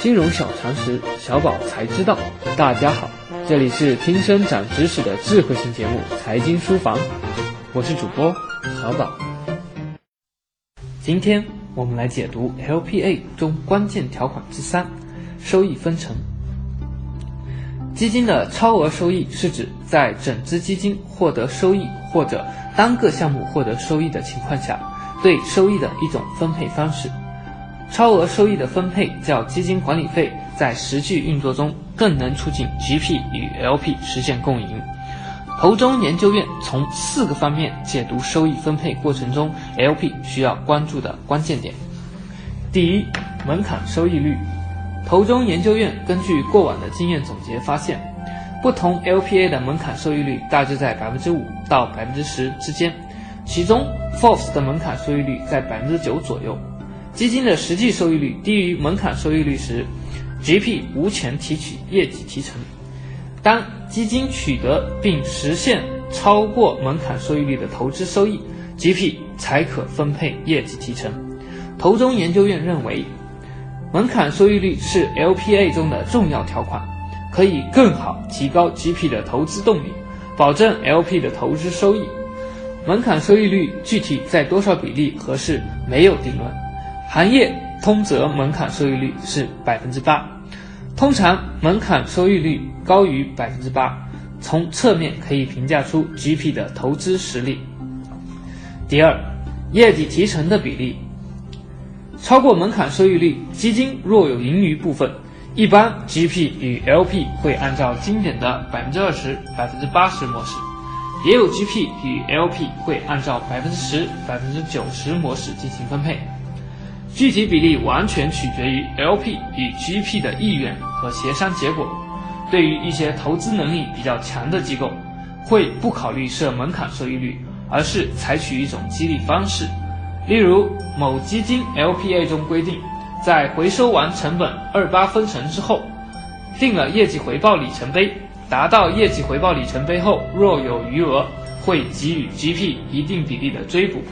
金融小常识，小宝才知道。大家好，这里是听声长知识的智慧型节目《财经书房》，我是主播小宝。今天我们来解读 LPA 中关键条款之三：收益分成。基金的超额收益是指在整只基金获得收益或者单个项目获得收益的情况下，对收益的一种分配方式。超额收益的分配较基金管理费在实际运作中更能促进 GP 与 LP 实现共赢。投中研究院从四个方面解读收益分配过程中 LP 需要关注的关键点。第一，门槛收益率。投中研究院根据过往的经验总结发现，不同 LPA 的门槛收益率大致在百分之五到百分之十之间，其中 FOF 的门槛收益率在百分之九左右。基金的实际收益率低于门槛收益率时，GP 无权提取业绩提成。当基金取得并实现超过门槛收益率的投资收益，GP 才可分配业绩提成。投中研究院认为，门槛收益率是 LPA 中的重要条款，可以更好提高 GP 的投资动力，保证 LP 的投资收益。门槛收益率具体在多少比例合适，没有定论。行业通则门槛收益率是百分之八，通常门槛收益率高于百分之八，从侧面可以评价出 GP 的投资实力。第二，业绩提成的比例超过门槛收益率，基金若有盈余部分，一般 GP 与 LP 会按照经典的百分之二十、百分之八十模式，也有 GP 与 LP 会按照百分之十、百分之九十模式进行分配。具体比例完全取决于 LP 与 GP 的意愿和协商结果。对于一些投资能力比较强的机构，会不考虑设门槛收益率，而是采取一种激励方式。例如，某基金 LPA 中规定，在回收完成本二八分成之后，定了业绩回报里程碑，达到业绩回报里程碑后，若有余额，会给予 GP 一定比例的追补，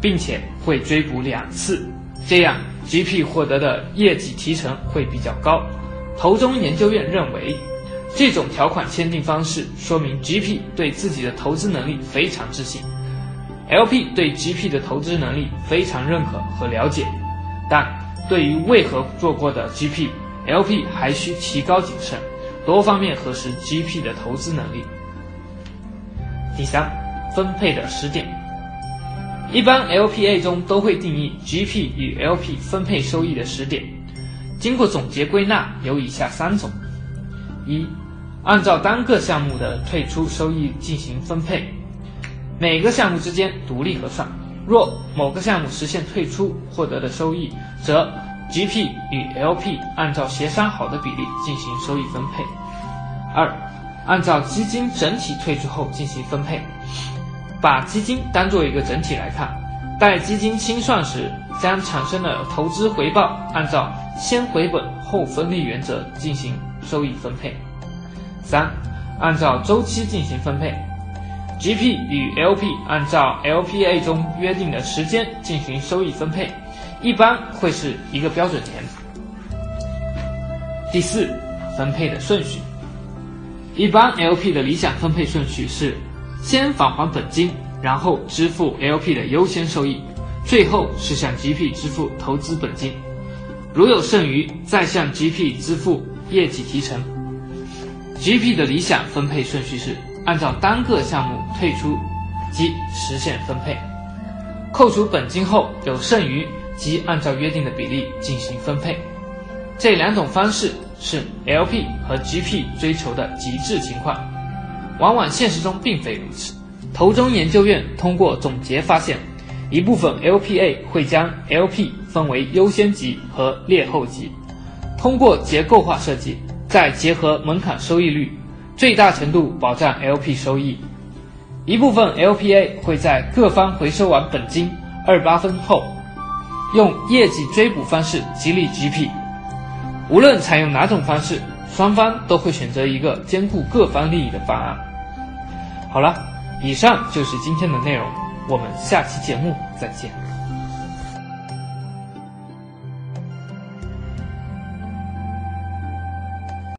并且会追补两次。这样，GP 获得的业绩提成会比较高。投中研究院认为，这种条款签订方式说明 GP 对自己的投资能力非常自信，LP 对 GP 的投资能力非常认可和了解。但对于未合作过的 GP，LP 还需提高谨慎，多方面核实 GP 的投资能力。第三，分配的时点。一般 LPA 中都会定义 GP 与 LP 分配收益的时点，经过总结归纳有以下三种：一、按照单个项目的退出收益进行分配，每个项目之间独立核算，若某个项目实现退出获得的收益，则 GP 与 LP 按照协商好的比例进行收益分配；二、按照基金整体退出后进行分配。把基金当做一个整体来看，待基金清算时，将产生的投资回报按照先回本后分利原则进行收益分配。三，按照周期进行分配，GP 与 LP 按照 LPA 中约定的时间进行收益分配，一般会是一个标准年。第四，分配的顺序，一般 LP 的理想分配顺序是。先返还本金，然后支付 LP 的优先收益，最后是向 GP 支付投资本金。如有剩余，再向 GP 支付业绩提成。GP 的理想分配顺序是按照单个项目退出即实现分配，扣除本金后有剩余即按照约定的比例进行分配。这两种方式是 LP 和 GP 追求的极致情况。往往现实中并非如此。投中研究院通过总结发现，一部分 LPA 会将 LP 分为优先级和劣后级，通过结构化设计，再结合门槛收益率，最大程度保障 LP 收益。一部分 LPA 会在各方回收完本金二八分后，用业绩追补方式激励 GP。无论采用哪种方式。双方都会选择一个兼顾各方利益的方案。好了，以上就是今天的内容，我们下期节目再见。